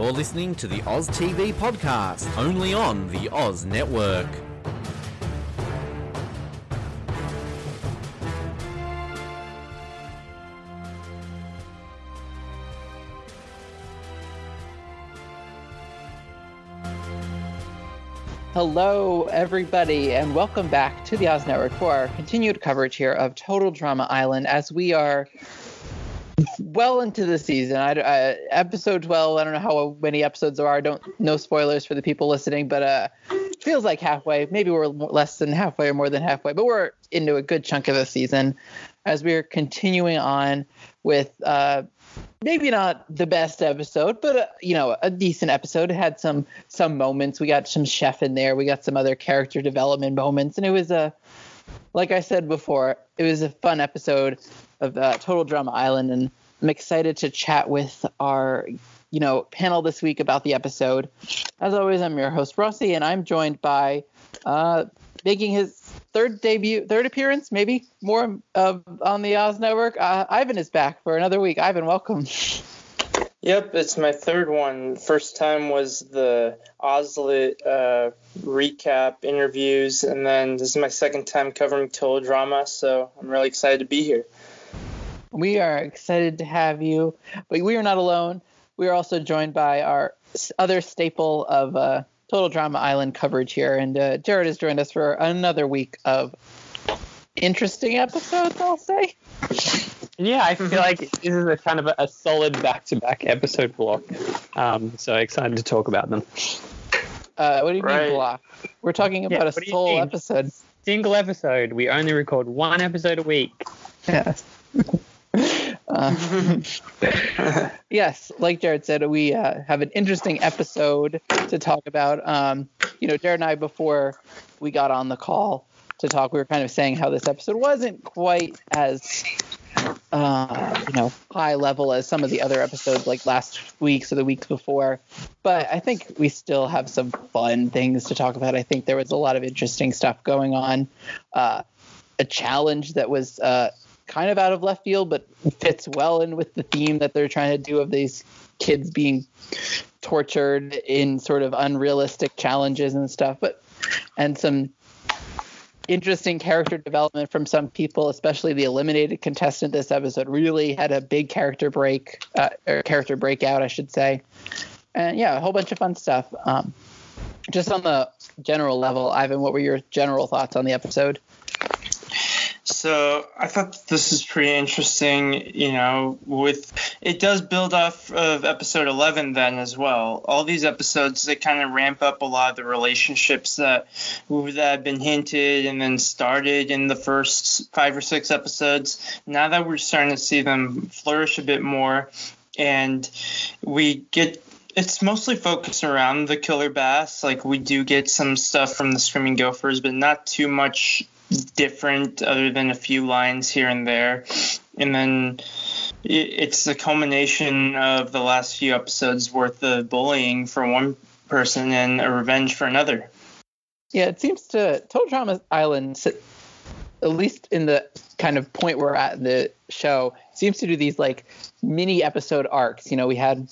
You're listening to the Oz TV podcast, only on the Oz Network. Hello, everybody, and welcome back to the Oz Network for our continued coverage here of Total Drama Island as we are well into the season. I, I, episode 12, I don't know how many episodes there are. Don't No spoilers for the people listening, but uh, feels like halfway. Maybe we're less than halfway or more than halfway, but we're into a good chunk of the season as we're continuing on with uh, maybe not the best episode, but uh, you know, a decent episode. It had some some moments. We got some chef in there. We got some other character development moments, and it was a, like I said before, it was a fun episode of uh, Total Drama Island, and I'm excited to chat with our. You know, panel this week about the episode. As always, I'm your host Rossi, and I'm joined by uh, making his third debut, third appearance, maybe more of on the Oz Network. Uh, Ivan is back for another week. Ivan, welcome. Yep, it's my third one. First time was the Ozlet uh, recap interviews, and then this is my second time covering Total Drama, so I'm really excited to be here. We are excited to have you, but we are not alone. We are also joined by our other staple of uh, Total Drama Island coverage here, and uh, Jarrod has joined us for another week of interesting episodes. I'll say. Yeah, I feel like this is a kind of a, a solid back-to-back episode block. Um, so excited to talk about them. Uh, what do you right. mean block? We're talking about yeah, a sole episode. Single episode. We only record one episode a week. Yes. Uh, yes, like Jarrod said, we uh, have an interesting episode to talk about. Um, you know, Jarrod and I, before we got on the call to talk, we were kind of saying how this episode wasn't quite as, uh, you know, high level as some of the other episodes like last week's or the weeks before. But I think we still have some fun things to talk about. I think there was a lot of interesting stuff going on. Uh, a challenge that was uh, kind of out of left field, but fits well in with the theme that they're trying to do of these kids being tortured in sort of unrealistic challenges and stuff. But and some interesting character development from some people, especially the eliminated contestant this episode, really had a big character break uh, or character breakout, I should say. And yeah, a whole bunch of fun stuff. Um, just on the general level, Ivan, what were your general thoughts on the episode? So I thought this is pretty interesting. You know, with it does build off of episode 11 then as well. All these episodes they kind of ramp up a lot of the relationships that that have been hinted and then started in the first five or six episodes. Now that we're starting to see them flourish a bit more, and we get it's mostly focused around the killer bass. Like we do get some stuff from the screaming gophers, but not too much different other than a few lines here and there. And then it's the culmination of the last few episodes worth of bullying for one person and a revenge for another. Yeah, it seems to Total Drama Island, at least in the kind of point we're at in the show, seems to do these like mini episode arcs. You know, we had,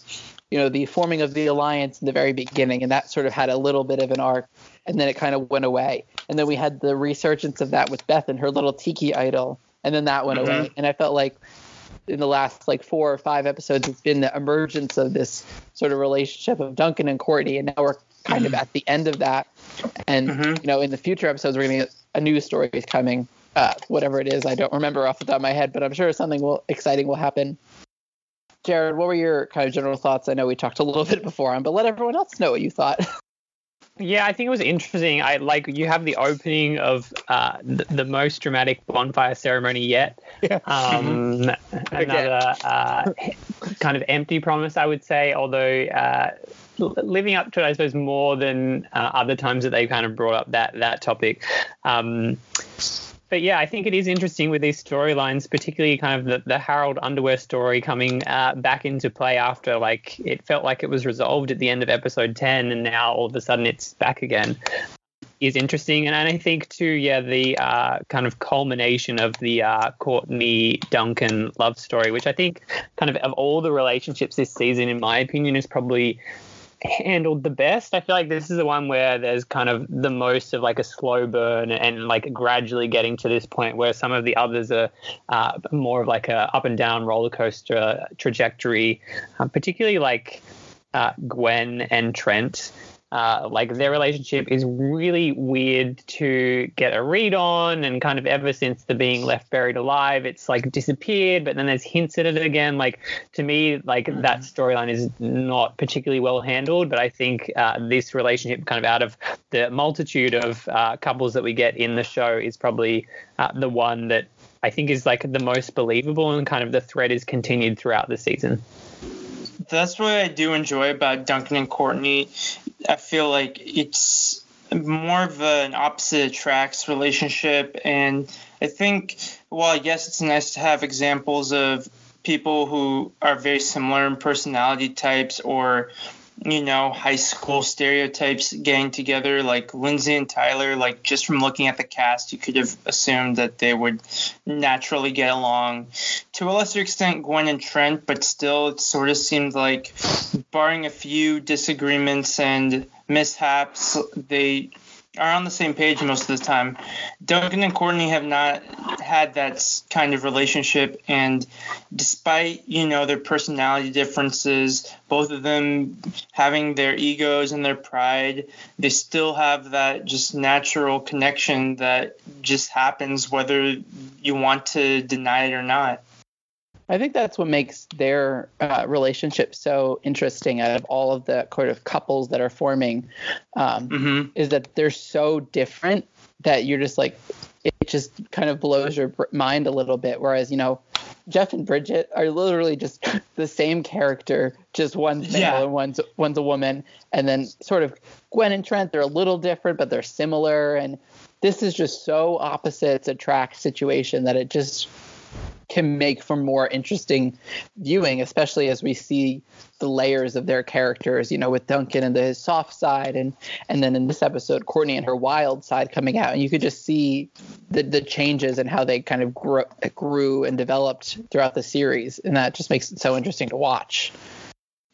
you know, the forming of the alliance in the very beginning, and that sort of had a little bit of an arc and then it kind of went away. And then we had the resurgence of that with Beth and her little tiki idol, and then that went mm-hmm. away. And I felt like in the last like four or five episodes, it's been the emergence of this sort of relationship of Duncan and Courtney, and now we're kind mm-hmm. of at the end of that. And mm-hmm. you know, in the future episodes, we're gonna get a new story is coming. Uh, whatever it is, I don't remember off the top of my head, but I'm sure something will exciting will happen. Jarrod, what were your kind of general thoughts? I know we talked a little bit before on, but let everyone else know what you thought. Yeah, I think it was interesting. I like you have the opening of uh, the, the, most dramatic bonfire ceremony yet. Yeah. Um, another uh, kind of empty promise, I would say. Although uh, living up to it, I suppose, more than uh, other times that they kind of brought up that that topic. Um, but yeah, I think it is interesting with these storylines, particularly kind of the, the Harold Underwear story coming uh, back into play after like it felt like it was resolved at the end of episode 10 and now all of a sudden it's back again. is interesting, and, I think too, yeah, the uh, kind of culmination of the uh, Courtney Duncan love story, which I think kind of of all the relationships this season, in my opinion, is probably handled the best. I feel like this is the one where there's kind of the most of like a slow burn and like gradually getting to this point where some of the others are uh, more of like a up and down roller coaster trajectory, uh, particularly like uh, Gwen and Trent. Uh, like their relationship is really weird to get a read on, and kind of ever since the being left buried alive, it's like disappeared. But then there's hints at it again. Like to me, like mm-hmm. that storyline is not particularly well handled. But I think uh, this relationship, kind of out of the multitude of uh, couples that we get in the show, is probably uh, the one that I think is like the most believable, and kind of the thread is continued throughout the season that's what I do enjoy about Duncan and Courtney. I feel like it's more of an opposite attracts relationship, and I think while yes, it's nice to have examples of people who are very similar in personality types or you know, high school stereotypes getting together, like Lindsay and Tyler, like just from looking at the cast, you could have assumed that they would naturally get along. To a lesser extent, Gwen and Trent, but still, it sort of seemed like, barring a few disagreements and mishaps, they are on the same page most of the time. Duncan and Courtney have not had that kind of relationship, and despite you know their personality differences, both of them having their egos and their pride, they still have that just natural connection that just happens whether you want to deny it or not. I think that's what makes their uh, relationship so interesting out of all of the kind of couples that are forming um, mm-hmm. is that they're so different that you're just like it just kind of blows your mind a little bit whereas you know geoff and bridgette are literally just the same character just one's male yeah. and one's one's a woman and then sort of gwen and trent they're a little different but they're similar and this is just so opposites attract situation that it just can make for more interesting viewing, especially as we see the layers of their characters, you know, with Duncan and the soft side and and then in this episode, Courtney and her wild side coming out. And you could just see the the changes and how they kind of grew, grew and developed throughout the series. And that just makes it so interesting to watch.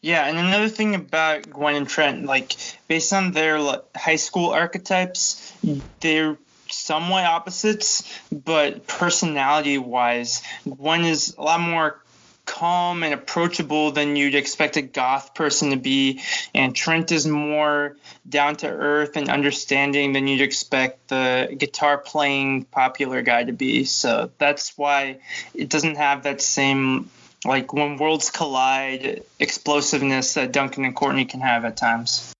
Yeah, and another thing about Gwen and Trent, like based on their high school archetypes, they're somewhat opposites, but personality wise, one is a lot more calm and approachable than you'd expect a goth person to be. And Trent is more down to earth and understanding than you'd expect the guitar playing popular guy to be. So that's why it doesn't have that same like when worlds collide explosiveness that Duncan and Courtney can have at times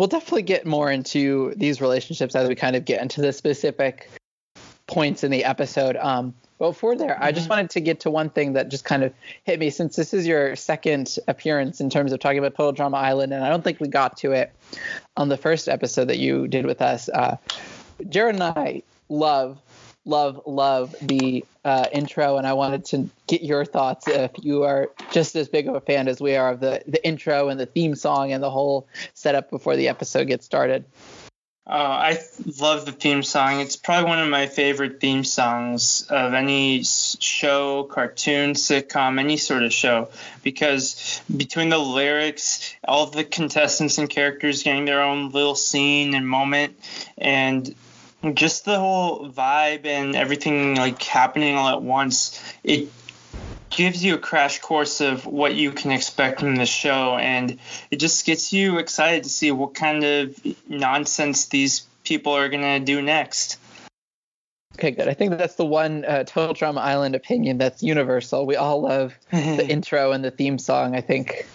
we'll definitely get more into these relationships as we kind of get into the specific points in the episode. Um, but before there, mm-hmm. I just mm-hmm. wanted to get to one thing that just kind of hit me since this is your second appearance in terms of talking about Total Drama Island, and I don't think we got to it on the first episode that you did with us. Uh, Jarrod and I love love, love the uh, intro, and I wanted to get your thoughts if you are just as big of a fan as we are of the the intro and the theme song and the whole setup before the episode gets started. Uh, I love the theme song. It's probably one of my favorite theme songs of any show, cartoon, sitcom, any sort of show, because between the lyrics, all the contestants and characters getting their own little scene and moment, and just the whole vibe and everything like happening all at once it gives you a crash course of what you can expect from the show and it just gets you excited to see what kind of nonsense these people are going to do next Okay, good. I think that's the one uh, Total Drama Island opinion that's universal. We all love the intro and the theme song. I think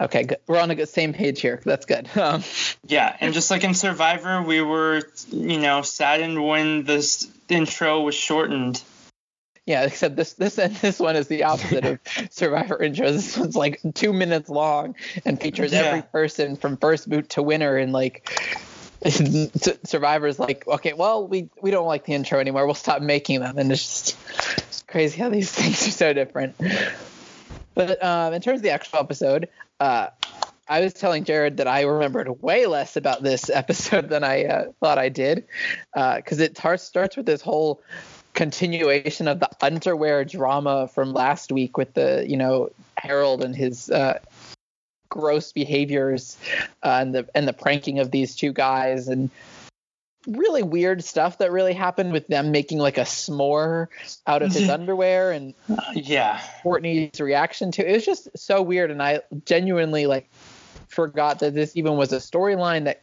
Okay, good. We're on the same page here. That's good. Um, yeah, and just like in Survivor, we were, you know, saddened when this intro was shortened. Yeah, except this this this one is the opposite of Survivor intros. This one's like two minutes long and features yeah. every person from first boot to winner and like Survivor's like, okay, well, we we don't like the intro anymore. We'll stop making them, and it's just crazy how these things are so different. But um, in terms of the actual episode, uh, I was telling Jarrod that I remembered way less about this episode than I uh, thought I did, because uh, it tar- starts with this whole continuation of the underwear drama from last week with the you know Harold and his uh, gross behaviors uh, and the and the pranking of these two guys and really weird stuff that really happened with them making like a s'more out of his underwear and yeah Courtney's reaction to it. it was just so weird and I genuinely like forgot that this even was a storyline that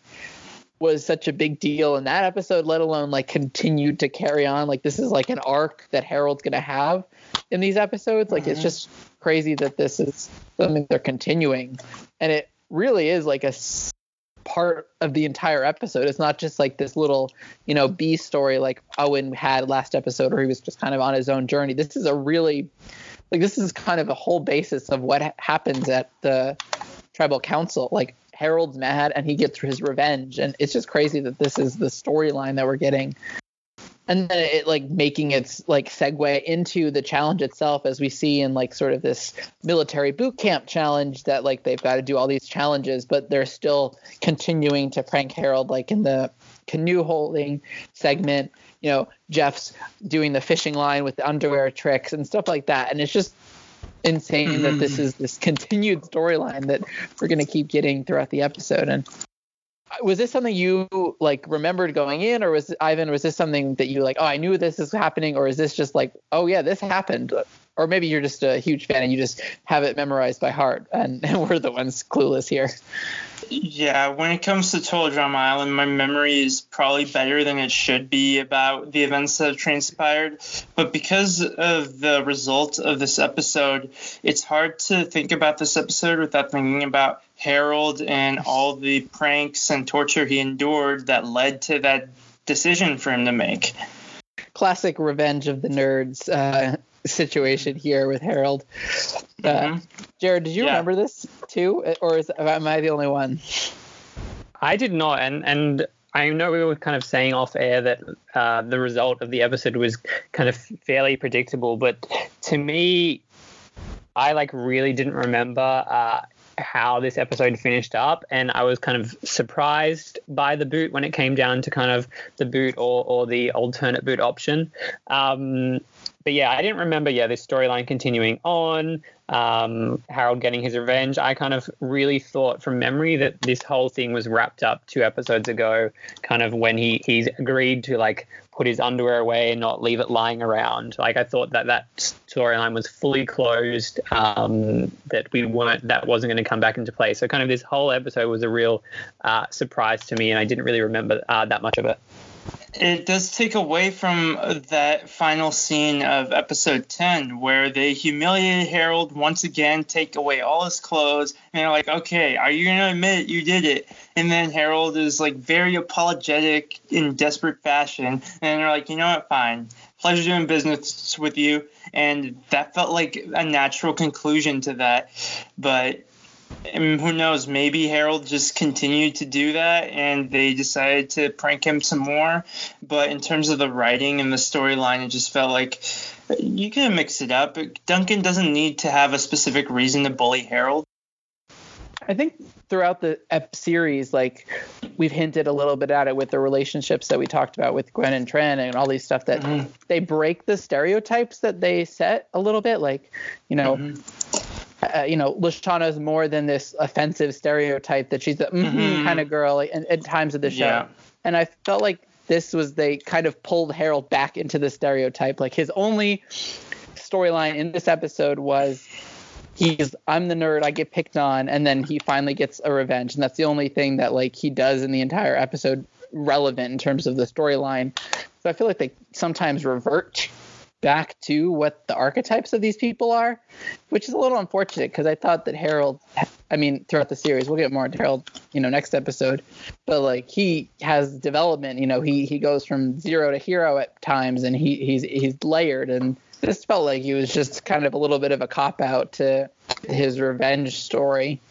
was such a big deal in that episode, let alone like continued to carry on. Like this is like an arc that Harold's gonna have in these episodes. Like mm-hmm. it's just crazy that this is something they're continuing, and it really is like a part of the entire episode. It's not just like this little, you know, B story like Owen had last episode, where he was just kind of on his own journey. This is a really like this is kind of a whole basis of what ha- happens at the tribal council. Like Harold's mad and he gets his revenge, and it's just crazy that this is the storyline that we're getting. And then it like making its like segue into the challenge itself, as we see in like sort of this military boot camp challenge that like they've got to do all these challenges, but they're still continuing to prank Harold, like in the canoe holding segment. You know, Geoff's doing the fishing line with the underwear tricks and stuff like that, and it's just insane mm-hmm. that this mm-hmm. is this continued storyline that we're going to keep getting throughout the episode. And was this something you like remembered going in, or was Ivan? Was this something that you like? Oh, I knew this is happening, or is this just like, oh yeah, this happened? Or maybe you're just a huge fan and you just have it memorized by heart, and, and we're the ones clueless here. Yeah, when it comes to Total Drama Island, my memory is probably better than it should be about the events that have transpired. But because of the result of this episode, it's hard to think about this episode without thinking about Harold and all the pranks and torture he endured that led to that decision for him to make. Classic revenge of the nerds uh, situation here with Harold. Uh, mm-hmm. Jarrod, did you yeah. remember this too, or is, am I the only one? I did not, and and I know we were kind of saying off air that uh, the result of the episode was kind of fairly predictable, but to me, I like really didn't remember uh, how this episode finished up, and I was kind of surprised by the boot when it came down to kind of the boot or or the alternate boot option. Um, but yeah, I didn't remember yeah this storyline continuing on. Um, Harold getting his revenge. I kind of really thought from memory that this whole thing was wrapped up two episodes ago, kind of when he he's agreed to like put his underwear away and not leave it lying around. Like I thought that that storyline was fully closed, um, that we weren't that wasn't going to come back into play. So kind of this whole episode was a real uh, surprise to me, and I didn't really remember uh, that much of it it does take away from that final scene of episode 10 where they humiliated Harold once again, take away all his clothes, and they're like, okay, are you going to admit you did it? And then Harold is like very apologetic in desperate fashion. And they're like, you know what, fine. Pleasure doing business with you. And that felt like a natural conclusion to that. But and who knows? Maybe Harold just continued to do that, and they decided to prank him some more. But in terms of the writing and the storyline, it just felt like you can mix it up. Duncan doesn't need to have a specific reason to bully Harold. I think throughout the ep series, like we've hinted a little bit at it with the relationships that we talked about with Gwen and Trent and all these stuff that mm-hmm. they break the stereotypes that they set a little bit. Like, you know, mm-hmm uh, you know, LeShawna is more than this offensive stereotype that she's a mm-hmm, mm-hmm. kind of girl like, at, at times of the show. Yeah. And I felt like this was they kind of pulled Harold back into the stereotype. Like his only storyline in this episode was he's I'm the nerd, I get picked on, and then he finally gets a revenge, and that's the only thing that like he does in the entire episode relevant in terms of the storyline. So I feel like they sometimes revert back to what the archetypes of these people are, which is a little unfortunate because I thought that Harold, I mean, throughout the series, we'll get more into Harold, you know, next episode, but like he has development, you know, he he goes from zero to hero at times, and he he's he's layered, and this felt like he was just kind of a little bit of a cop out to his revenge story.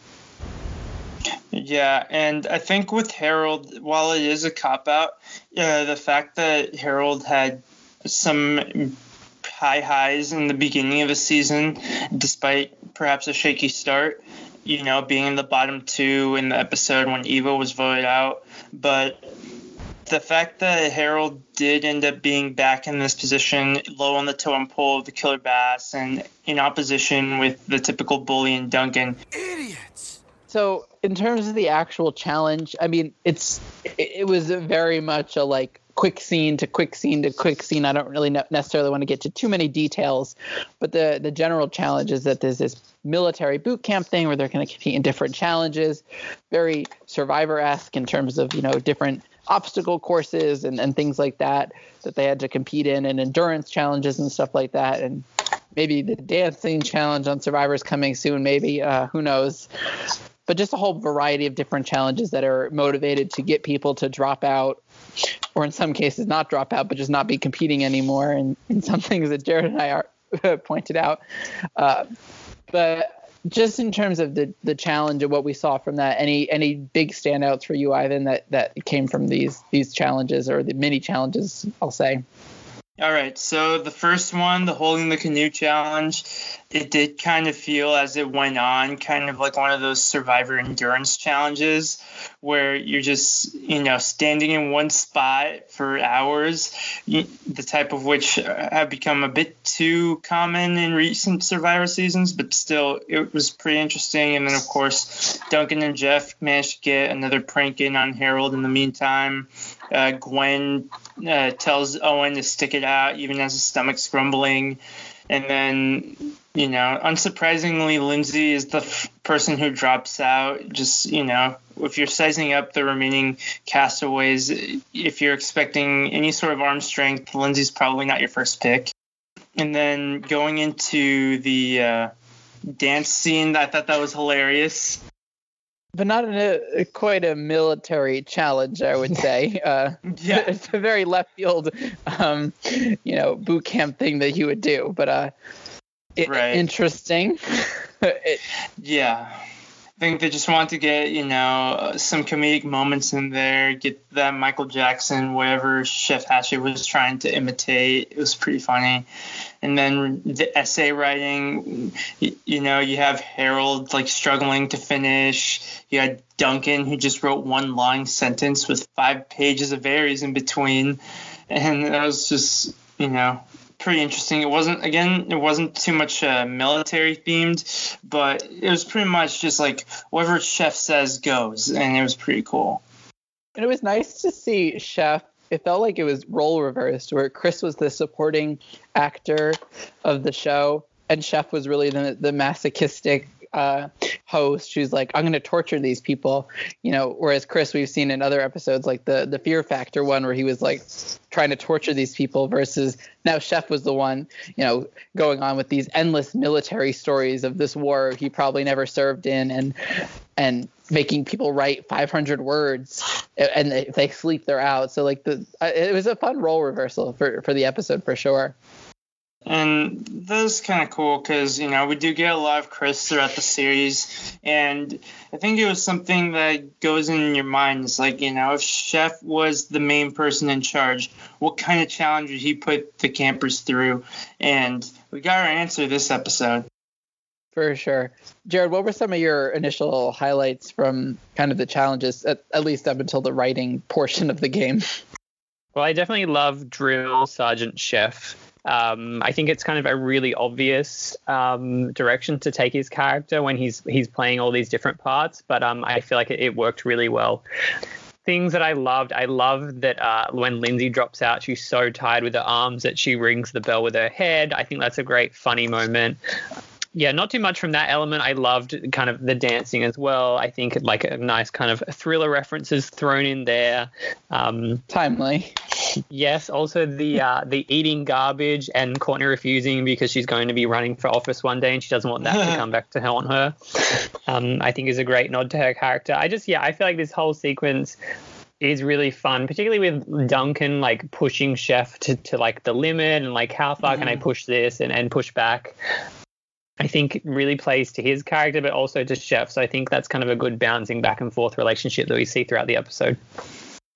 Yeah, and I think with Harold, while it is a cop out, uh, the fact that Harold had some high highs in the beginning of a season, despite perhaps a shaky start. you know, being in the bottom two in the episode when Eva was voted out. But the fact that Harold did end up being back in this position, low on the totem pole of the killer bass, and in opposition with the typical bully and Duncan. Idiots. So, in terms of the actual challenge, I mean, it's it, it was very much a like quick scene to quick scene to quick scene. I don't really necessarily want to get to too many details, but the the general challenge is that there's this military boot camp thing where they're going to compete in different challenges, very survivor esque in terms of you know different obstacle courses and, and things like that that they had to compete in and endurance challenges and stuff like that and maybe the dancing challenge on survivors coming soon maybe uh, who knows but just a whole variety of different challenges that are motivated to get people to drop out or in some cases not drop out but just not be competing anymore and, and some things that jarrod and i are pointed out uh, but just in terms of the the challenge of what we saw from that, any any big standouts for you, Ivan, that that came from these these challenges or the mini challenges, I'll say. All right, so the first one, the holding the canoe challenge, it did kind of feel as it went on, kind of like one of those survivor endurance challenges where you're just, you know, standing in one spot for hours, the type of which uh, have become a bit too common in recent survivor seasons, but still, it was pretty interesting. And then, of course, Duncan and Geoff managed to get another prank in on Harold in the meantime. Uh, Gwen uh, tells Owen to stick it out even as his stomach's grumbling. And then, you know, unsurprisingly, Lindsay is the f- person who drops out. Just, you know, if you're sizing up the remaining castaways, if you're expecting any sort of arm strength, Lindsay's probably not your first pick. And then going into the uh, dance scene, I thought that was hilarious but not a quite a military challenge, I would say. Uh, yeah, it's a very left field, um, you know, boot camp thing that you would do, but uh, it, right. interesting. it, yeah. I think they just want to get, you know, uh, some comedic moments in there, get that Michael Jackson, whatever Chef Hatchet was trying to imitate. It was pretty funny. And then the essay writing, you, you know, you have Harold like struggling to finish. You had Duncan who just wrote one long sentence with five pages of errors in between. And that was just, you know, pretty interesting. It wasn't again, it wasn't too much uh, military themed, but it was pretty much just like whatever Chef says goes, and it was pretty cool. And it was nice to see Chef. It felt like it was role reversed, where Chris was the supporting actor of the show, and Chef was really the the masochistic uh, host who's like, I'm going to torture these people, you know. Whereas Chris, we've seen in other episodes, like the the Fear Factor one, where he was like trying to torture these people, versus now Chef was the one, you know, going on with these endless military stories of this war he probably never served in, and and making people write 500 words, and if they sleep, they're out. So like the it was a fun role reversal for for the episode for sure. And that's kind of cool because, you know, we do get a lot of Chris throughout the series. And I think it was something that goes in your mind. It's like, you know, if Chef was the main person in charge, what kind of challenge would he put the campers through? And we got our answer this episode. For sure. Jarrod, what were some of your initial highlights from kind of the challenges, at, at least up until the writing portion of the game? Well, I definitely love Drill Sergeant Chef. Um, I think it's kind of a really obvious um, direction to take his character when he's he's playing all these different parts, but um, I feel like it, it, worked really well. Things that I loved, I love that uh, when Lindsay drops out, she's so tired with her arms that she rings the bell with her head. I think that's a great funny moment yeah, not too much from that element. I loved kind of the dancing as well. I think like a nice kind of thriller references thrown in there. Um, Timely. Yes. Also the uh, the eating garbage and Courtney refusing because she's going to be running for office one day and she doesn't want that to come back to haunt her. Um, I think is a great nod to her character. I just yeah, I feel like this whole sequence is really fun, particularly with Duncan like pushing Chef to, to like the limit and like how far mm. can I mm-hmm. push this and, and push back. I think really plays to his character, but also to Chef. So I think that's kind of a good bouncing back and forth relationship that we see throughout the episode.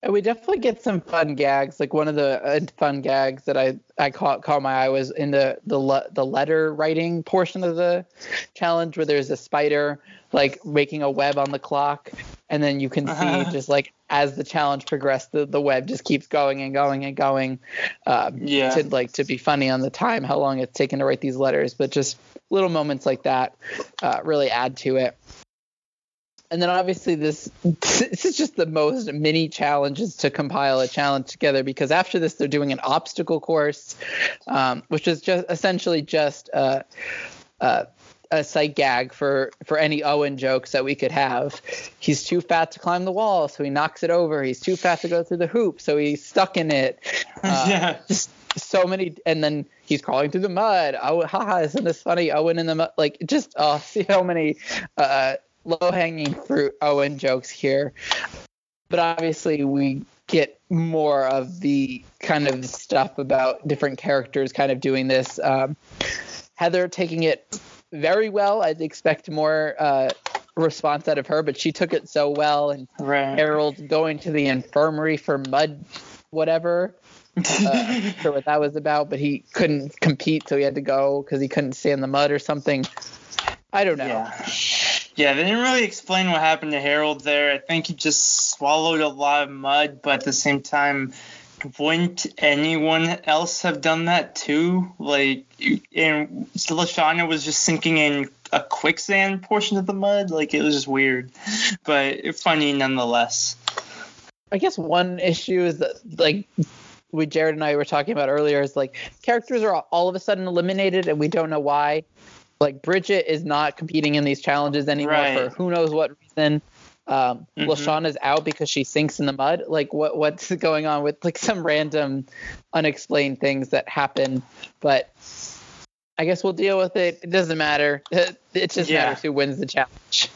And we definitely get some fun gags. Like one of the uh, fun gags that I I caught caught my eye was in the the le- the letter writing portion of the challenge where there's a spider like making a web on the clock, and then you can see uh-huh. just like as the challenge progressed, the, the web just keeps going and going and going. Um, yeah. To like to be funny on the time, how long it's taken to write these letters, but just little moments like that uh, really add to it and then obviously this this is just the most mini challenges to compile a challenge together because after this they're doing an obstacle course um, which is just essentially just a, a, a sight gag for for any owen jokes that we could have. He's too fat to climb the wall so he knocks it over. He's too fat to go through the hoop so he's stuck in it. Uh, yeah. just so many and then he's crawling through the mud. Oh haha isn't this funny? Owen in the mud like just oh see how many uh low hanging fruit Owen jokes here. But obviously, we get more of the kind of stuff about different characters kind of doing this. Um, Heather taking it very well. I'd expect more uh, response out of her, but she took it so well. And right. Harold going to the infirmary for mud, whatever. uh, sure what that was about, but he couldn't compete, so he had to go because he couldn't stay in the mud or something. I don't know. Yeah. Yeah, they didn't really explain what happened to Harold there. I think he just swallowed a lot of mud, but at the same time, wouldn't anyone else have done that too? Like, and LeShawna was just sinking in a quicksand portion of the mud. Like, it was just weird, but funny nonetheless. I guess one issue is that, like, we Jarrod and I were talking about earlier is like characters are all of a sudden eliminated and we don't know why like Bridgette is not competing in these challenges anymore right. for who knows what reason. Um, mm-hmm. LaShawn is out because she sinks in the mud. Like what what's going on with like some random unexplained things that happen, but I guess we'll deal with it. It doesn't matter. It just yeah. matters who wins the challenge.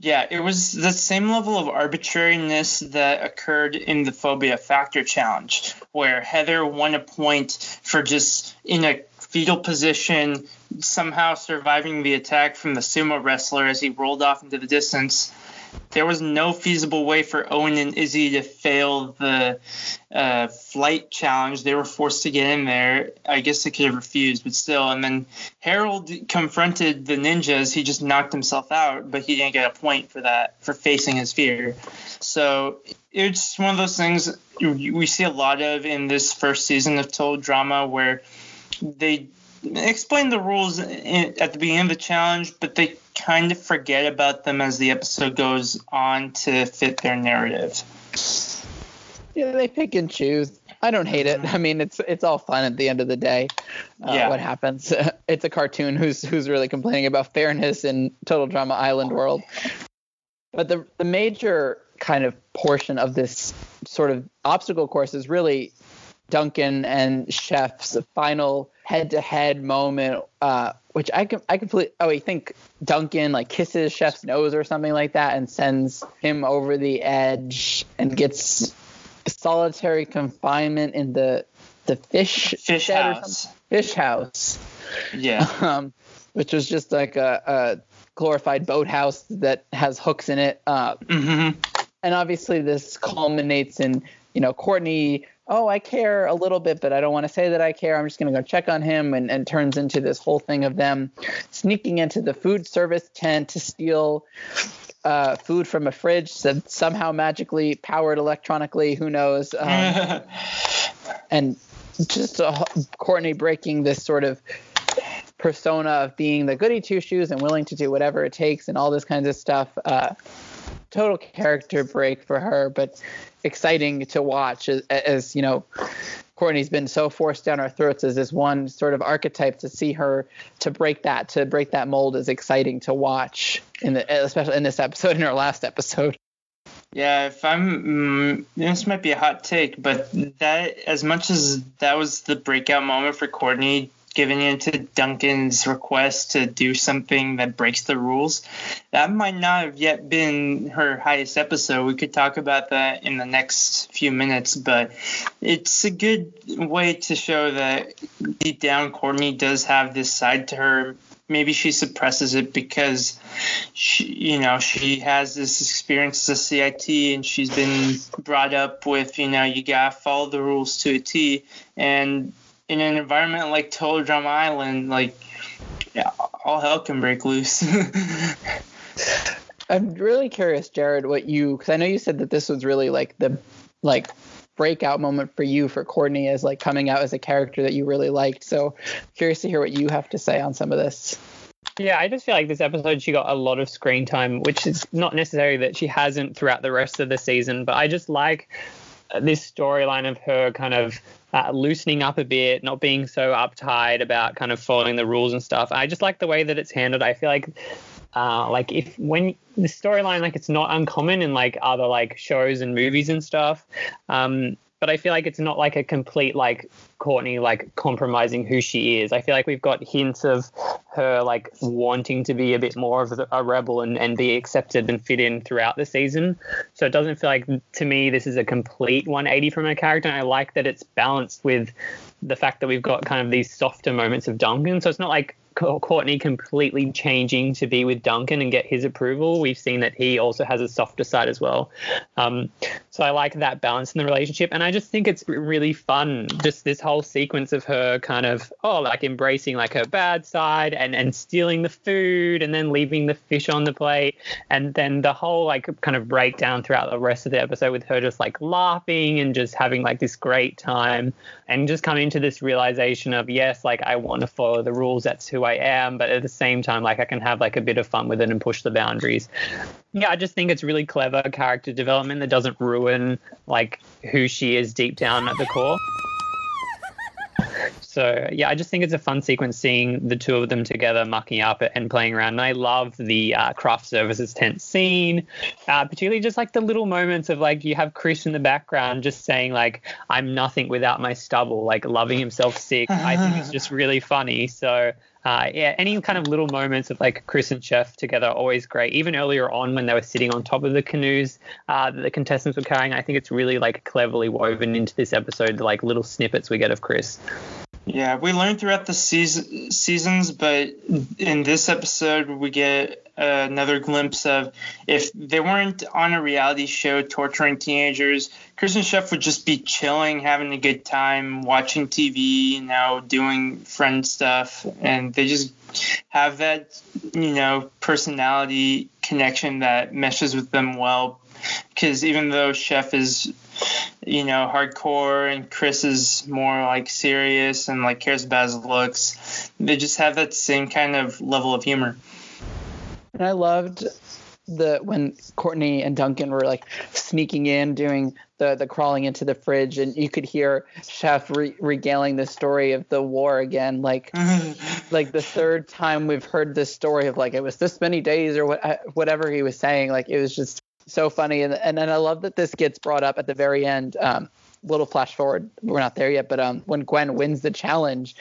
Yeah, it was the same level of arbitrariness that occurred in the Phobia Factor challenge, where Heather won a point for just in a fetal position, somehow surviving the attack from the sumo wrestler as he rolled off into the distance. There was no feasible way for Owen and Izzy to fail the uh, flight challenge. They were forced to get in there. I guess they could have refused, but still. And then Harold confronted the ninjas. He just knocked himself out, but he didn't get a point for that, for facing his fear. So it's one of those things we see a lot of in this first season of Total Drama where – they explain the rules in, at the beginning of the challenge, but they kind of forget about them as the episode goes on to fit their narrative. Yeah, they pick and choose. I don't hate it. I mean, it's it's all fun at the end of the day. Uh, yeah. What happens? it's a cartoon. Who's who's really complaining about fairness in Total Drama Island World? But the the major kind of portion of this sort of obstacle course is really Duncan and Chef's final head-to-head moment, uh, which I can I completely oh I think Duncan like kisses Chef's nose or something like that and sends him over the edge and gets solitary confinement in the the fish fish house. fish house. Yeah. Um, which was just like a, a glorified boathouse that has hooks in it uh, mm-hmm. and obviously this culminates in you know Courtney oh, I care a little bit, but I don't want to say that I care. I'm just going to go check on him, and, and turns into this whole thing of them sneaking into the food service tent to steal uh, food from a fridge that somehow magically powered electronically. Who knows? Um, and just uh, Courtney breaking this sort of persona of being the goody two shoes and willing to do whatever it takes and all this kinds of stuff. Uh, total character break for her, but exciting to watch as, as, you know Courtney's been so forced down our throats as this one sort of archetype to see her to break that to break that mold is exciting to watch in the especially in this episode in our last episode. Yeah, if I'm mm, this might be a hot take, but that as much as that was the breakout moment for Courtney giving in to Duncan's request to do something that breaks the rules. That might not have yet been her highest episode. We could talk about that in the next few minutes, but it's a good way to show that deep down Courtney does have this side to her maybe she suppresses it because she, you know, she has this experience as a CIT and she's been brought up with, you know, you gotta follow the rules to a T. And in an environment like Total Drama Island, like, yeah, all hell can break loose. I'm really curious, Jarrod, what you because I know you said that this was really like the like breakout moment for you for Courtney as like coming out as a character that you really liked. So curious to hear what you have to say on some of this. Yeah, I just feel like this episode she got a lot of screen time, which is not necessarily that she hasn't throughout the rest of the season, but I just like this storyline of her kind of uh, loosening up a bit, not being so uptight about kind of following the rules and stuff. I just like the way that it's handled. I feel like uh, like if when the storyline like it's not uncommon in like other like shows and movies and stuff um but I feel like it's not like a complete like Courtney like compromising who she is. I feel like we've got hints of her like wanting to be a bit more of a rebel and, and be accepted and fit in throughout the season. So it doesn't feel like to me this is a complete 180 from her character. And I like that it's balanced with the fact that we've got kind of these softer moments of Duncan. So it's not like Courtney completely changing to be with Duncan and get his approval. We've seen that he also has a softer side as well. Um, so I like that balance in the relationship. And I just think it's really fun, just this whole sequence of her kind of, oh, like embracing like her bad side and, and stealing the food and then leaving the fish on the plate. And then the whole like kind of breakdown throughout the rest of the episode with her just like laughing and just having like this great time and just coming to this realization of, yes, like I want to follow the rules. That's who I am, but at the same time, like I can have like a bit of fun with it and push the boundaries. Yeah, I just think it's really clever character development that doesn't ruin like who she is deep down at the core. So yeah, I just think it's a fun sequence seeing the two of them together mucking up and playing around. And I love the uh, craft services tent scene, uh, particularly just like the little moments of like you have Chris in the background just saying like I'm nothing without my stubble, like loving himself sick. I think it's just really funny. So uh, yeah, any kind of little moments of like Chris and Chef together are always great. Even earlier on when they were sitting on top of the canoes uh, that the contestants were carrying, I think it's really like cleverly woven into this episode, the like little snippets we get of Chris. Yeah, we learned throughout the season, seasons, but in this episode, we get another glimpse of if they weren't on a reality show torturing teenagers, and Chef would just be chilling, having a good time, watching TV, you know, doing friend stuff, and they just have that, you know, personality connection that meshes with them well. Because even though Chef is you know, hardcore and Chris is more like serious and like cares about his looks. They just have that same kind of level of humor. And I loved the when Courtney and Duncan were like sneaking in, doing the the crawling into the fridge, and you could hear Chef re- regaling the story of the war again, like like the third time we've heard this story of like it was this many days or what, uh, whatever he was saying. Like it was just so funny, and and then I love that this gets brought up at the very end. Um, little flash forward, we're not there yet, but um, when Gwen wins the challenge,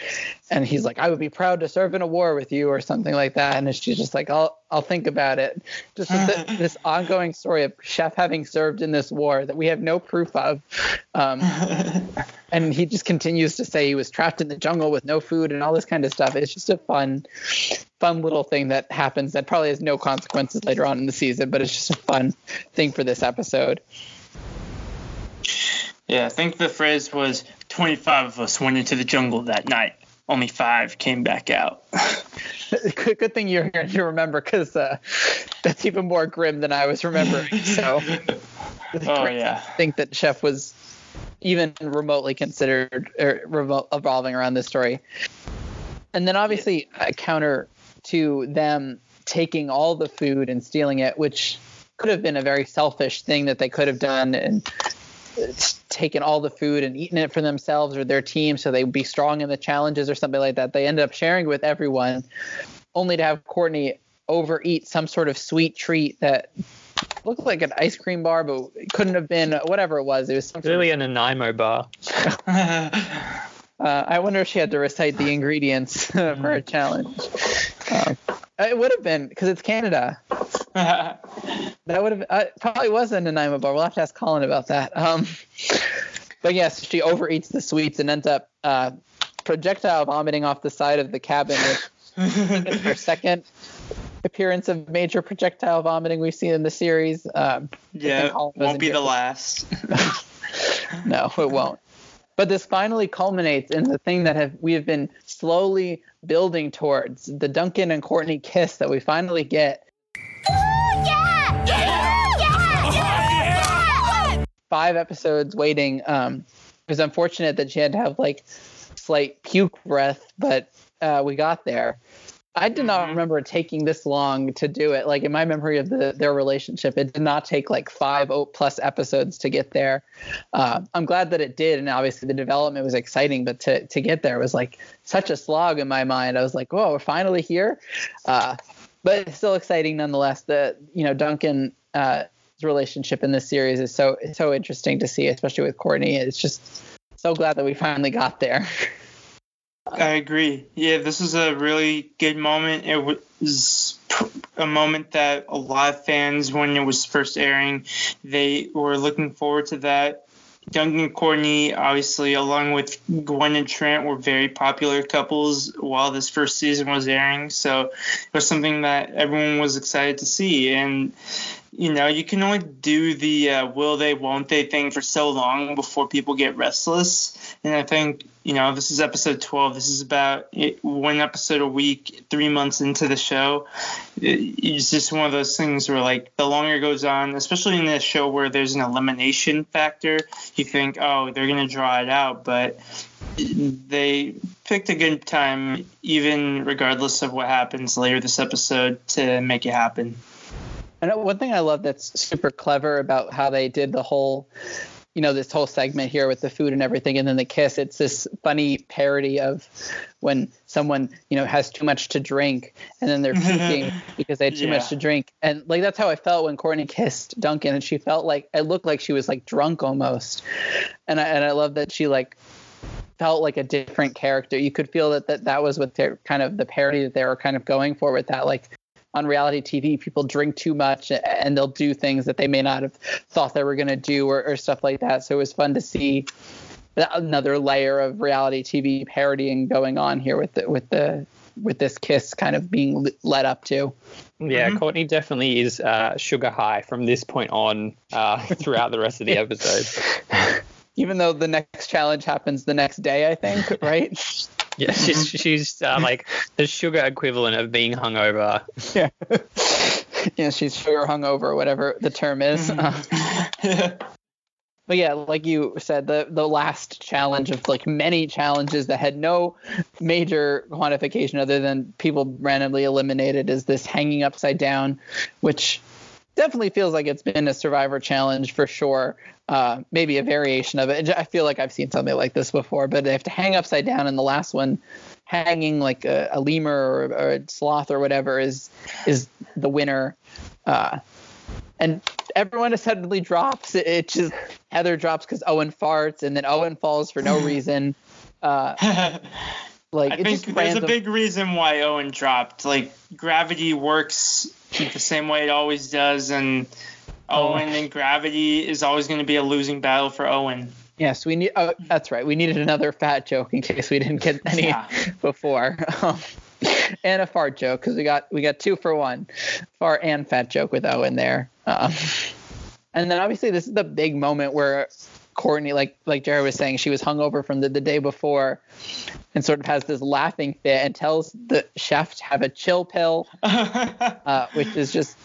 and he's like, "I would be proud to serve in a war with you," or something like that, and she's just like, "I'll I'll think about it." Just the, this ongoing story of Chef having served in this war that we have no proof of, um, and he just continues to say he was trapped in the jungle with no food and all this kind of stuff. It's just a fun, fun little thing that happens that probably has no consequences later on in the season, but it's just a fun thing for this episode. Yeah, I think the phrase was 25 of us went into the jungle that night. Only five came back out. good, good thing you're here to remember because uh, that's even more grim than I was remembering. So, oh yeah, I think that Chef was even remotely considered or remote, evolving around this story. And then obviously a counter to them taking all the food and stealing it, which could have been a very selfish thing that they could have done and taken all the food and eaten it for themselves or their team so they would be strong in the challenges or something like that. They ended up sharing with everyone, only to have Courtney overeat some sort of sweet treat that looked like an ice cream bar, but it couldn't have been whatever it was. It was really an Nanaimo bar. Uh, I wonder if she had to recite the ingredients for a challenge. Uh, it would have been because it's Canada. That would have uh, probably was a Nanaimo bar. We'll have to ask Colin about that. Um, but yes, she overeats the sweets and ends up uh, projectile vomiting off the side of the cabin it's our second appearance of major projectile vomiting we've seen in the series. Um, yeah, won't be the last. no, it won't. But this finally culminates in the thing that have we have been slowly building towards the Duncan and Courtney kiss that we finally get. Five episodes waiting. Um, it was unfortunate that she had to have like slight puke breath, but uh, we got there. I did not mm-hmm. remember taking this long to do it. Like in my memory of the, their relationship, it did not take like five plus episodes to get there. Uh, I'm glad that it did, and obviously the development was exciting. But to to get there was like such a slog in my mind. I was like, "Whoa, we're finally here!" Uh, but it's still exciting nonetheless. The you know Duncan uh, relationship in this series is so so interesting to see, especially with Courtney. It's just so glad that we finally got there. I agree. Yeah, this is a really good moment. It was a moment that a lot of fans, when it was first airing, they were looking forward to that. Duncan and Courtney, obviously, along with Gwen and Trent, were very popular couples while this first season was airing. So it was something that everyone was excited to see. And you know, you can only do the uh, will they, won't they thing for so long before people get restless. And I think, you know, this is episode 12. This is about one episode a week, three months into the show. It's just one of those things where, like, the longer it goes on, especially in a show where there's an elimination factor, you think, oh, they're going to draw it out. But they picked a good time, even regardless of what happens later this episode, to make it happen. And one thing I love that's super clever about how they did the whole, you know, this whole segment here with the food and everything, and then the kiss. It's this funny parody of when someone, you know, has too much to drink, and then they're puking because they had too yeah. much to drink. And like that's how I felt when Courtney kissed Duncan, and she felt like it looked like she was like drunk almost. And I and I love that she like felt like a different character. You could feel that that, that was what they're kind of the parody that they were kind of going for with that. Like on reality TV, people drink too much and they'll do things that they may not have thought they were going to do or, or, stuff like that. So it was fun to see another layer of reality TV parodying going on here with the, with the with this kiss kind of being led up to. Yeah, mm-hmm. Courtney definitely is uh, sugar high from this point on uh, throughout the rest of the episode. Even though the next challenge happens the next day, I think, right? Yeah, she's she's uh, like the sugar equivalent of being hungover. Yeah. yeah, she's sugar hungover, whatever the term is. Uh, but yeah, like you said, the the last challenge of like many challenges that had no major quantification other than people randomly eliminated is this hanging upside down, which definitely feels like it's been a survivor challenge for sure uh, maybe a variation of it. I feel like I've seen something like this before, but they have to hang upside down, and the last one, hanging like a, a lemur or, or, a sloth or whatever, is is the winner. Uh, and everyone suddenly drops. It, it just Heather drops because Owen farts, and then Owen falls for no reason. Uh, like I think there's random. a big reason why Owen dropped. Like gravity works the same way it always does, and Owen and Gravity is always going to be a losing battle for Owen. Yes, we need. Oh, that's right. We needed another fat joke in case we didn't get any yeah. before, um, and a fart joke because we got we got two for one, fart and fat joke with Owen there. Um, and then obviously this is the big moment where Courtney, like like Jarrod was saying, she was hungover from the, the day before, and sort of has this laughing fit and tells the chef to have a chill pill, uh, which is just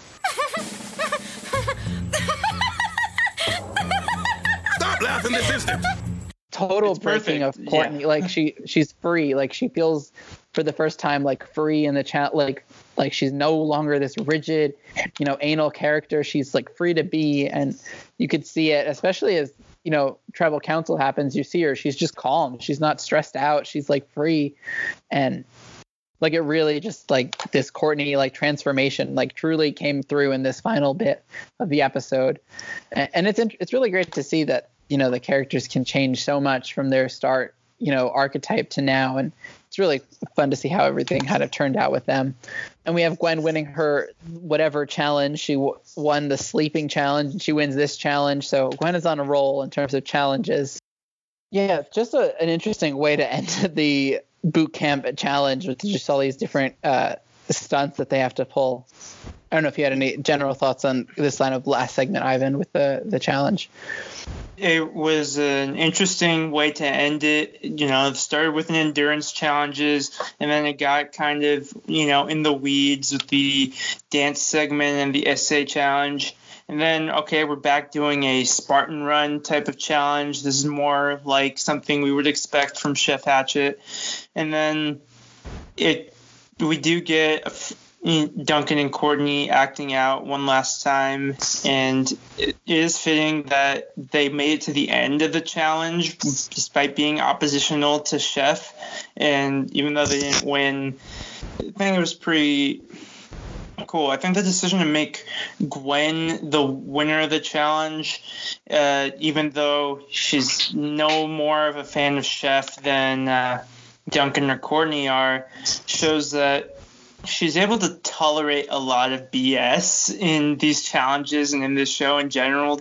laugh in this instant. Total it's breaking perfect. of Courtney. Yeah. Like she she's free. Like she feels for the first time like free in the chat. Like like she's no longer this rigid, you know, anal character. She's like free to be, and you could see it, especially as you know tribal council happens. You see her. She's just calm. She's not stressed out. She's like free, and like it really just like this Courtney like transformation like truly came through in this final bit of the episode, and, it's it's really great to see that you know the characters can change so much from their start you know archetype to now. And it's really fun to see how everything kind of turned out with them. And we have gwen winning her whatever challenge. She w- won the sleeping challenge and she wins this challenge. So gwen is on a roll in terms of challenges. Yeah just a, an interesting way to end the boot camp challenge with just all these different uh, stunts that they have to pull. I don't know if you had any general thoughts on this line of last segment, Ivan, with the the challenge. It was an interesting way to end it. You know, it started with an endurance challenges, and then it got kind of you know in the weeds with the dance segment and the essay challenge. And then, okay, we're back doing a Spartan run type of challenge. This is more like something we would expect from Chef Hatchet. And then it we do get Duncan and Courtney acting out one last time, and it is fitting that they made it to the end of the challenge despite being oppositional to Chef. And even though they didn't win, I think it was pretty cool. I think the decision to make Gwen the winner of the challenge, uh, even though she's no more of a fan of Chef than uh, Duncan or Courtney are, shows that she's able to tolerate a lot of BS in these challenges and in this show in general.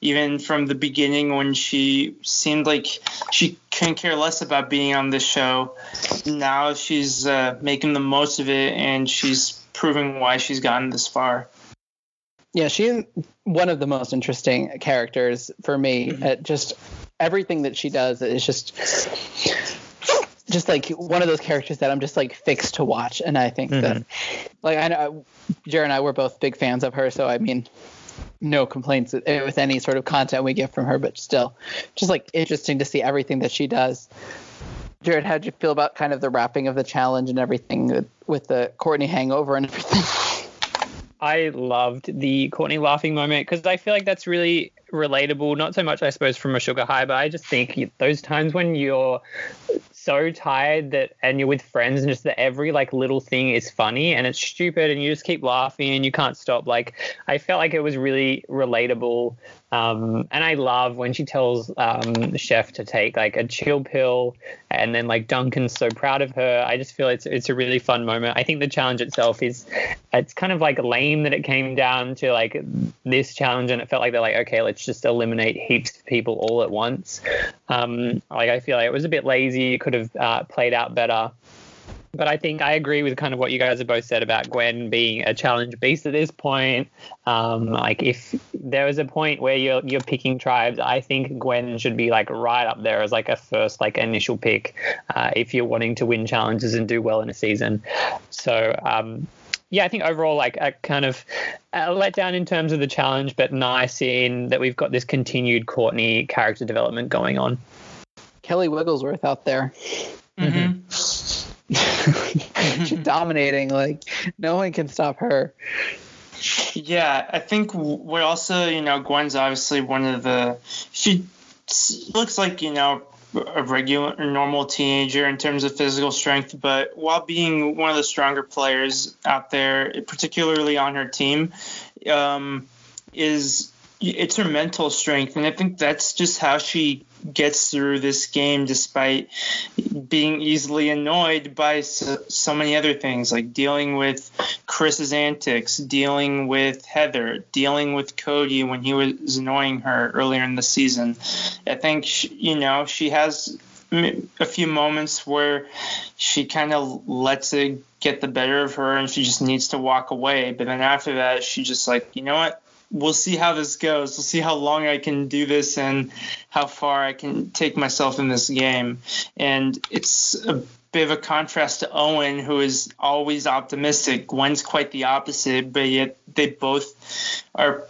Even from the beginning, when she seemed like she couldn't care less about being on this show, now she's uh, making the most of it and she's proving why she's gotten this far. Yeah, she's one of the most interesting characters for me. Mm-hmm. just everything that she does is just just like one of those characters that I'm just like fixed to watch. And I think mm-hmm. that, like, I know Jarrod and I were both big fans of her. So, I mean, no complaints with any sort of content we get from her, but still, just like interesting to see everything that she does. Jarrod, how did you feel about kind of the wrapping of the challenge and everything with the Courtney hangover and everything? I loved the Courtney laughing moment because I feel like that's really relatable. Not so much, I suppose, from a sugar high, but I just think those times when you're so tired that and you're with friends and just that every like little thing is funny and it's stupid and you just keep laughing and you can't stop like i felt like it was really relatable um, and I love when she tells um, chef to take like a chill pill, and then like Duncan's so proud of her. I just feel it's it's a really fun moment. I think the challenge itself is it's kind of like lame that it came down to like this challenge, and it felt like they're like okay, let's just eliminate heaps of people all at once. Um, like I feel like it was a bit lazy. It could have uh, played out better. But I think I agree with kind of what you guys have both said about Gwen being a challenge beast at this point. Um, like if there was a point where you're you're picking tribes, I think Gwen should be like right up there as like a first like initial pick uh, if you're wanting to win challenges and do well in a season. So um, yeah, I think overall, like a kind of a letdown in terms of the challenge, but nice in that we've got this continued Courtney character development going on. Kelly Wigglesworth out there. Mm-hmm. She's dominating. Like no one can stop her. Yeah, I think we're also, you know, Gwen's obviously one of the. She looks like you know a regular normal teenager in terms of physical strength, but while being one of the stronger players out there, particularly on her team, um, is it's her mental strength, and I think that's just how she gets through this game despite being easily annoyed by so, so, many other things like dealing with Chris's antics, dealing with Heather, dealing with Cody when he was annoying her earlier in the season. I think she, you know she has a few moments where she kind of lets it get the better of her and she just needs to walk away but then after that she just like you know what we'll see how this goes. We'll see how long I can do this and how far I can take myself in this game. And it's a bit of a contrast to Owen, who is always optimistic. Gwen's quite the opposite, but yet they both are.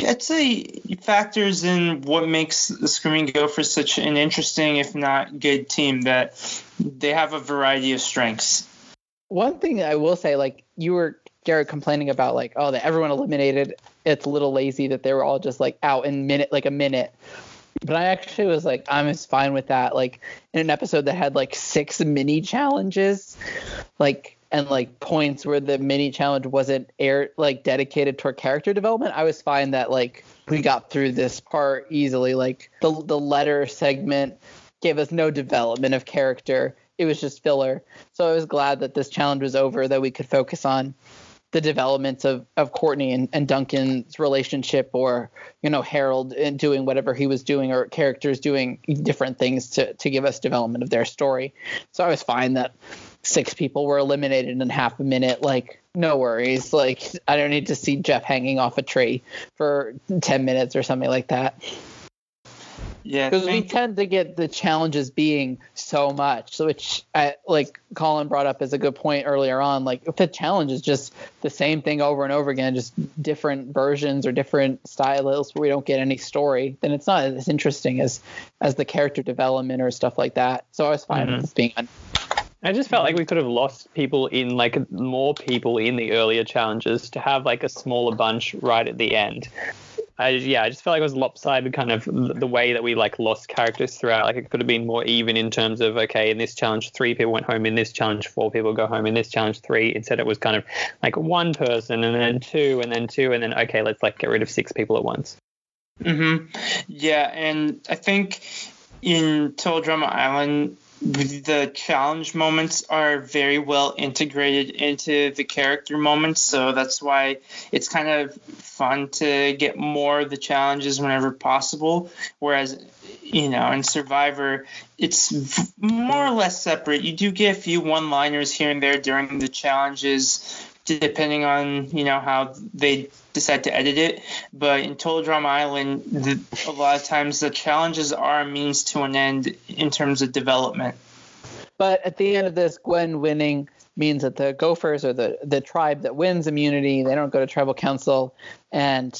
I'd say factors in what makes the Screaming Gophers such an interesting, if not good team, that they have a variety of strengths. One thing I will say, like you were Jarrod complaining about like, oh, that everyone eliminated. It's a little lazy that they were all just like out in minute, like a minute. But I actually was like, I'm fine with that. Like in an episode that had like six mini challenges, like and like points where the mini challenge wasn't air like dedicated toward character development, I was fine that like we got through this part easily. Like the the letter segment gave us no development of character. It was just filler. So I was glad that this challenge was over, that we could focus on the developments of, of Courtney and, and Duncan's relationship or, you know, Harold and doing whatever he was doing or characters doing different things to, to give us development of their story. So I was fine that six people were eliminated in half a minute. Like, no worries. Like, I don't need to see Geoff hanging off a tree for 10 minutes or something like that. Yeah, because we tend to get the challenges being so much, which I, like Colin brought up as a good point earlier on. Like if the challenge is just the same thing over and over again, just different versions or different styles where we don't get any story, then it's not as interesting as as the character development or stuff like that. So I was fine mm-hmm. with this being on. I just felt like we could have lost people in like more people in the earlier challenges to have like a smaller bunch right at the end. I yeah, I just felt like it was lopsided, kind of the way that we like lost characters throughout. Like it could have been more even in terms of okay, in this challenge three people went home, in this challenge four people go home, in this challenge three. Instead, it was kind of like one person and then two and then two and then okay, let's like get rid of six people at once. Mhm. Yeah, and I think in Total Drama Island the challenge moments are very well integrated into the character moments so that's why it's kind of fun to get more of the challenges whenever possible. Whereas you know in survivor it's more or less separate. You do get a few one liners here and there during the challenges depending on you know how they decide to edit it. But in Total Drama Island, the, a lot of times the challenges are a means to an end in terms of development. But at the end of this, Gwen winning means that the Gophers are the the tribe that wins immunity. They don't go to tribal council, and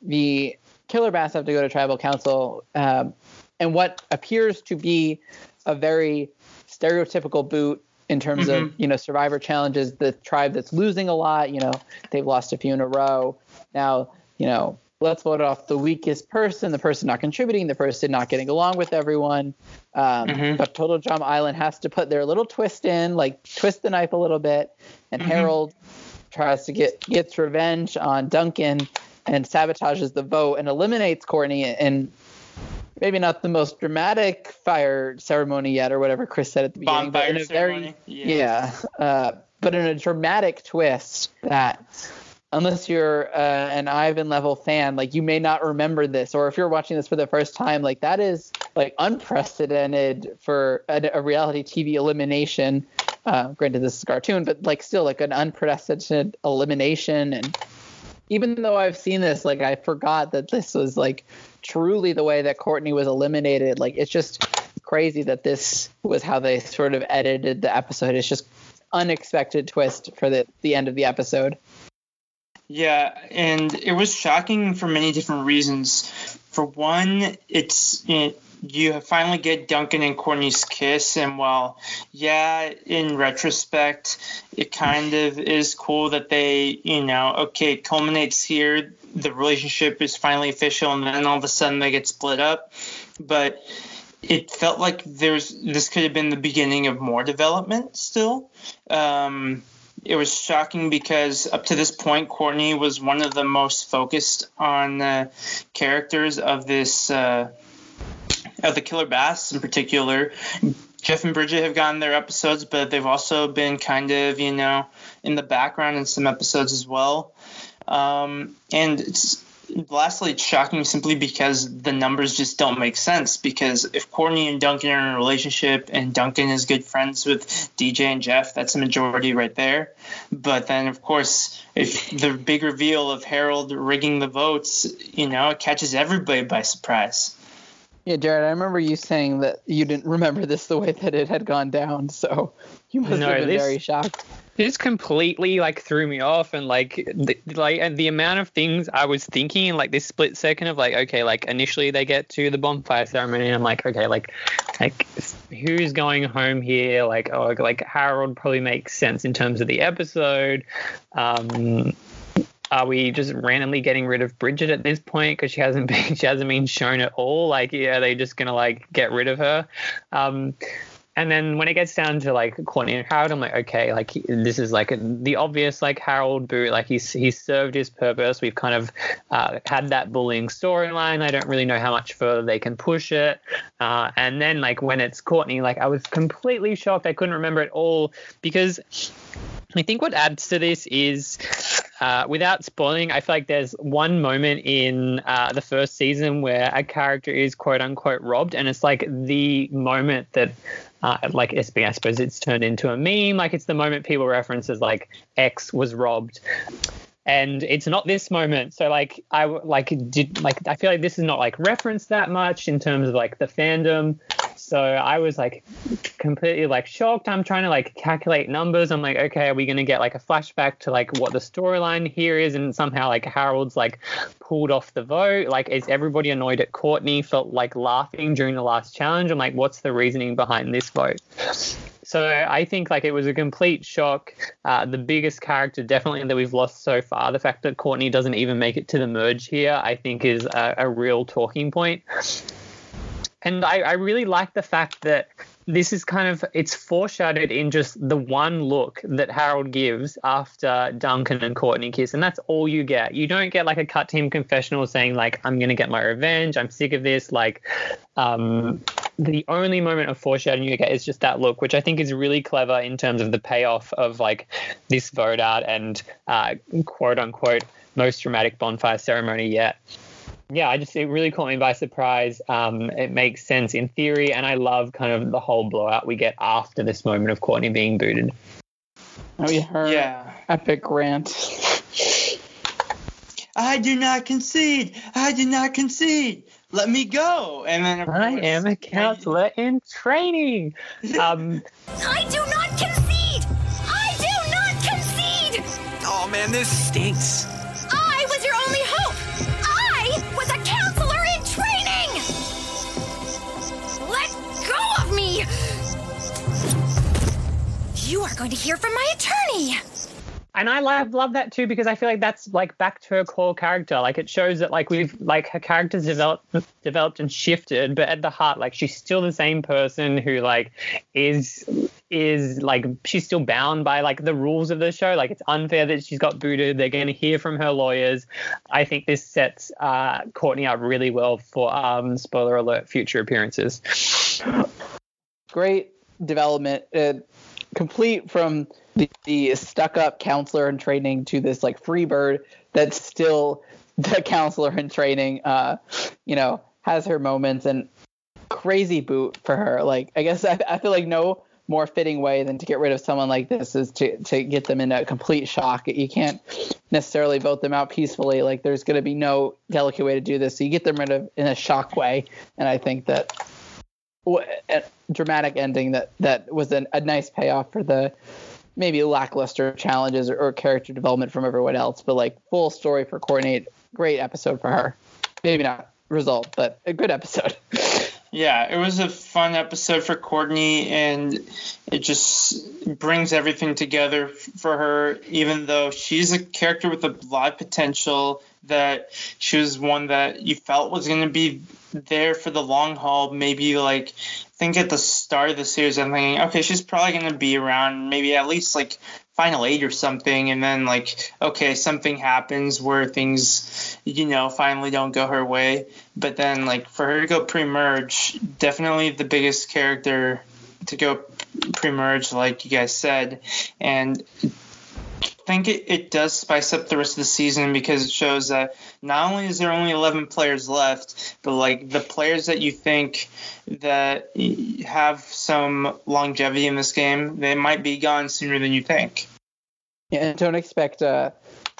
the Killer Bass have to go to tribal council. Um, and what appears to be a very stereotypical boot in terms mm-hmm. of you know survivor challenges the tribe that's losing a lot you know they've lost a few in a row now you know let's vote off the weakest person the person not contributing the person not getting along with everyone um, mm-hmm. but total drama island has to put their little twist in like twist the knife a little bit and mm-hmm. harold tries to get gets revenge on duncan and sabotages the vote and eliminates courtney and maybe not the most dramatic fire ceremony yet, or whatever Chris said at the beginning, Bonfire but in a ceremony. very yeah, yeah uh, but in a dramatic twist that unless you're uh, an Ivan level fan, like you may not remember this, or if you're watching this for the first time, like that is like unprecedented for a, a reality TV elimination. Uh, granted, this is a cartoon, but like still like an unprecedented elimination and even though I've seen this, like I forgot that this was like truly the way that Courtney was eliminated. Like it's just crazy that this was how they sort of edited the episode. It's just unexpected twist for the the end of the episode. Yeah, and it was shocking for many different reasons. For one, it's it, you finally get Duncan and Courtney's kiss, and while, yeah, in retrospect, it kind of is cool that they, you know, okay, culminates here, the relationship is finally official, and then all of a sudden they get split up. But it felt like there's this could have been the beginning of more development still. Um, it was shocking because up to this point, Courtney was one of the most focused on the characters of this. Uh, of the Killer Bass in particular. Geoff and Bridgette have gotten their episodes, but they've also been kind of, you know, in the background in some episodes as well. Um, and it's lastly, it's shocking simply because the numbers just don't make sense. Because if Courtney and Duncan are in a relationship and Duncan is good friends with DJ and Geoff, that's a majority right there. But then, of course, if the big reveal of Harold rigging the votes, you know, it catches everybody by surprise. Yeah, Jarrod, I remember you saying that you didn't remember this the way that it had gone down, so you must no, have been this, very shocked. This completely like threw me off, and like the, like and the amount of things I was thinking in like this split second of like okay, like initially they get to the bonfire ceremony, and I'm like okay, like like who's going home here? Like oh, like Harold probably makes sense in terms of the episode. Um, are we just randomly getting rid of Bridgette at this point because she hasn't been she hasn't been shown at all? Like, yeah, they just gonna like get rid of her. Um, and then when it gets down to like Courtney and Harold, I'm like, okay, like this is like the obvious like Harold boot. Like he's he's served his purpose. We've kind of uh, had that bullying storyline. I don't really know how much further they can push it. Uh, and then like when it's Courtney, like I was completely shocked. I couldn't remember it all because I think what adds to this is, uh, without spoiling, I feel like there's one moment in uh, the first season where a character is quote unquote robbed, and it's like the moment that, uh, like I suppose it's turned into a meme. Like it's the moment people reference as like X was robbed, and it's not this moment so like i like did like i feel like this is not like referenced that much in terms of like the fandom so I was like completely like shocked. I'm trying to like calculate numbers. I'm like, okay, are we gonna get like a flashback to like what the storyline here is? And somehow like Harold's like pulled off the vote. Like, is everybody annoyed at Courtney? Felt like laughing during the last challenge. I'm like, what's the reasoning behind this vote? So I think like it was a complete shock. Uh, the biggest character definitely that we've lost so far. The fact that Courtney doesn't even make it to the merge here, I think, is a, a real talking point and I, I really like the fact that this is kind of it's foreshadowed in just the one look that Harold gives after Duncan and Courtney kiss, and that's all you get. You don't get like a cut team confessional saying like I'm gonna get my revenge, I'm sick of this. Like, um, the only moment of foreshadowing you get is just that look, which I think is really clever in terms of the payoff of like this vote out and uh, quote unquote most dramatic bonfire ceremony yet yeah, I just it really caught me by surprise. Um, it makes sense in theory, and I love kind of the whole blowout we get after this moment of Courtney being booted. Oh, yeah, her Yeah. epic rant. I do not concede. I do not concede. Let me go. And then of I course- am a counselor in training. Um, I do not concede! I do not concede! Oh man, this stinks. You are going to hear from my attorney! and I love love that too because I feel like that's like back to her core character. Like it shows that like we've like her character's developed developed and shifted, but at the heart, like she's still the same person who like is is like she's still bound by like the rules of the show. Like it's unfair that she's got booted. They're going to hear from her lawyers. I think this sets uh, Courtney up really well for um, spoiler alert future appearances. Great development, uh, complete from the, the stuck-up counselor in training to this like free bird that's still the counselor in training. Uh, you know, has her moments and crazy boot for her. Like I guess I, I feel like no more fitting way than to get rid of someone like this is to to get them in a complete shock. You can't necessarily vote them out peacefully. Like there's going to be no delicate way to do this. So you get them rid of in a shock way, and I think that dramatic ending that that was an, a nice payoff for the maybe lackluster challenges or, or character development from everyone else. But like full story for Courtney, great episode for her. Maybe not result, but a good episode. Yeah, it was a fun episode for Courtney, and it just brings everything together for her. Even though she's a character with a lot of potential, that she was one that you felt was going to be there for the long haul. Maybe like think at the start of the series, I'm thinking, okay, she's probably going to be around, maybe at least like final eight or something, and then like okay, something happens where things you know finally don't go her way. But then like for her to go pre-merge, definitely the biggest character to go pre-merge, like you guys said, and I think it, it does spice up the rest of the season because it shows that not only is there only 11 players left, but like the players that you think that have some longevity in this game, they might be gone sooner than you think. Yeah, and don't expect uh,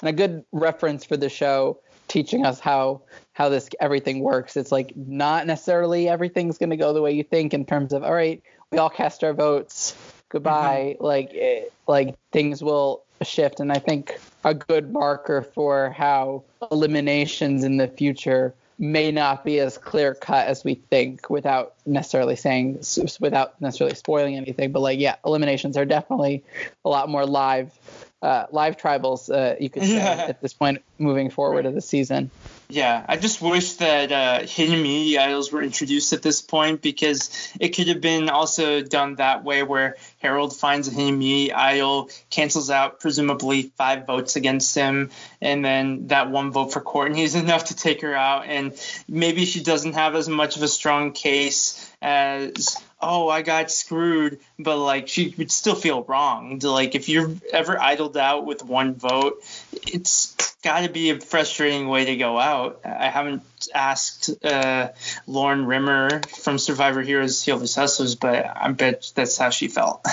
and a good reference for the show teaching us how how this everything works. It's like not necessarily everything's going to go the way you think in terms of all right, we all cast our votes. Goodbye. Like it, like things will shift, and I think a good marker for how eliminations in the future may not be as clear cut as we think without necessarily saying without necessarily spoiling anything but like yeah eliminations are definitely a lot more live uh, live tribals uh, you could say at this point moving forward of the season Yeah, I just wish that uh, hidden immunity idols were introduced at this point because it could have been also done that way where Harold finds a hidden immunity idol, cancels out presumably five votes against him, and then that one vote for Courtney is enough to take her out. And maybe she doesn't have as much of a strong case as oh, I got screwed, but like she would still feel wronged. Like if you're ever idled out with one vote, it's got to be a frustrating way to go out. I haven't asked uh, Lauren Rimmer from Survivor Heroes Heal the Hustlers, but I bet that's how she felt.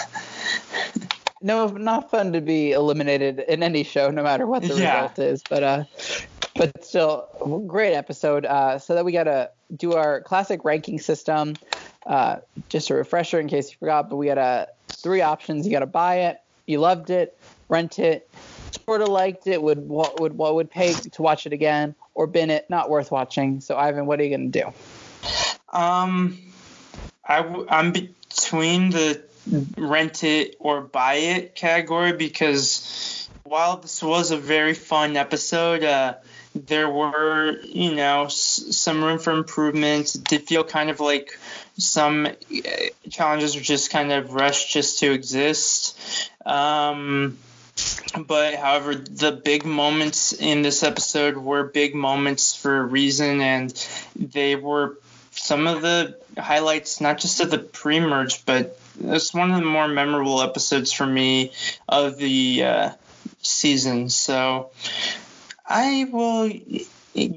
no, not fun to be eliminated in any show, no matter what the yeah. result is. But uh, but still, great episode. Uh, so that we gotta do our classic ranking system. Uh, just a refresher in case you forgot, but we got a three options. You got to buy it, you loved it, rent it, sort of liked it, would what would what would pay to watch it again, or bin it, not worth watching. So Ivan, what are you gonna do? Um, I w- I'm between the rent it or buy it category because while this was a very fun episode, uh, there were, you know, s- some room for improvement. It did feel kind of like some uh, challenges were just kind of rushed just to exist. Um, but however, the big moments in this episode were big moments for a reason, and they were some of the highlights, not just of the pre-merge, but it's one of the more memorable episodes for me of the uh, season. So I will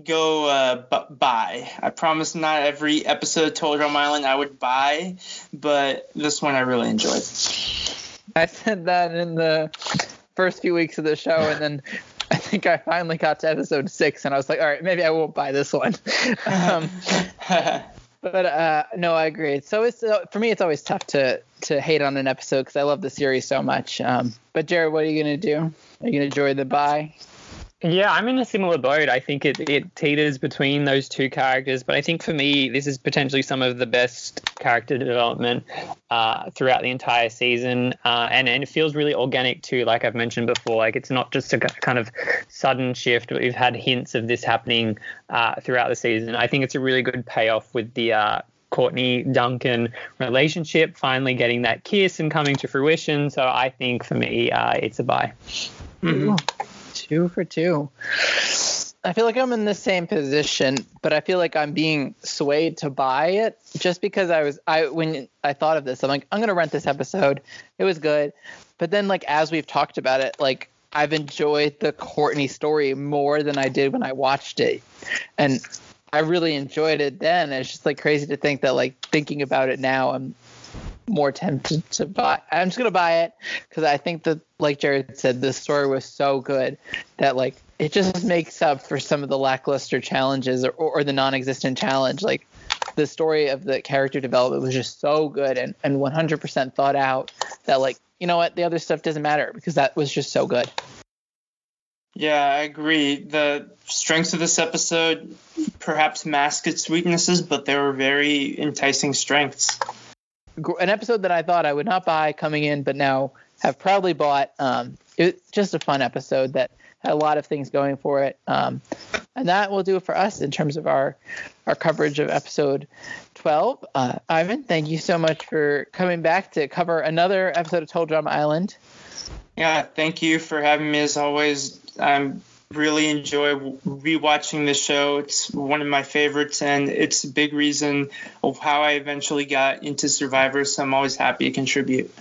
go uh, buy. I promise not every episode of Total Drama Island I would buy, but this one I really enjoyed. I said that in the first few weeks of the show, and then I think I finally got to episode six, and I was like, all right, maybe I won't buy this one. um, but uh, no, I agree. So it's uh, for me, it's always tough to to hate on an episode because I love the series so much. Um, but Jarrod, what are you gonna do? Are you gonna enjoy the buy? Yeah, I'm in a similar boat. I think it, it teeters between those two characters, but I think for me, this is potentially some of the best character development uh, throughout the entire season. Uh, and, and it feels really organic too, like I've mentioned before. Like it's not just a kind of sudden shift, but we've had hints of this happening uh, throughout the season. I think it's a really good payoff with the uh, Courtney Duncan relationship finally getting that kiss and coming to fruition. So I think for me, uh, it's a buy. Mm-hmm. Two for two. I feel like I'm in the same position, but I feel like I'm being swayed to buy it just because I was I when I thought of this, I'm like, I'm gonna rent this episode. It was good. But then like as we've talked about it, like I've enjoyed the Courtney story more than I did when I watched it. And I really enjoyed it then. It's just like crazy to think that like thinking about it now, I'm more tempted to buy. I'm just gonna buy it because I think that, like Jarrod said, the story was so good that like it just makes up for some of the lackluster challenges or, or, the non-existent challenge. Like the story of the character development was just so good and, and 100% thought out that like you know what the other stuff doesn't matter because that was just so good. Yeah, I agree. The strengths of this episode perhaps mask its weaknesses, but they were very enticing strengths an episode that I thought I would not buy coming in, but now have proudly bought. Um, it's just a fun episode that had a lot of things going for it. Um, and that will do it for us in terms of our our coverage of episode 12. Uh, Ivan, thank you so much for coming back to cover another episode of Total Drama Island. Yeah, thank you for having me as always. I'm really enjoy rewatching the show. It's one of my favorites, and it's a big reason of how I eventually got into Survivor. So I'm always happy to contribute.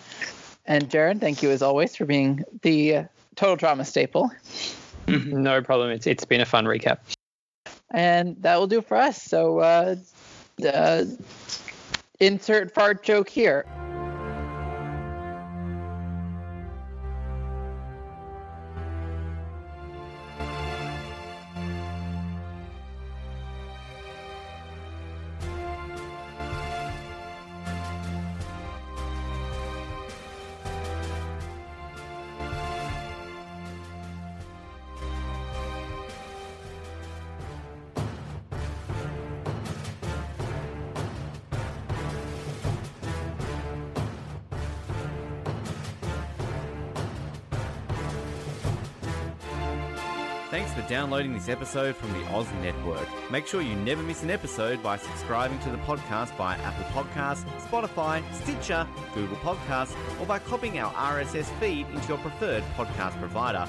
And Jarrod, thank you as always for being the total drama staple. Mm-hmm. No problem. It's it's been a fun recap. And that will do for us. So uh, uh, insert fart joke here. Thanks for downloading this episode from the Oz Network. Make sure you never miss an episode by subscribing to the podcast via Apple Podcasts, Spotify, Stitcher, Google Podcasts, or by copying our RSS feed into your preferred podcast provider.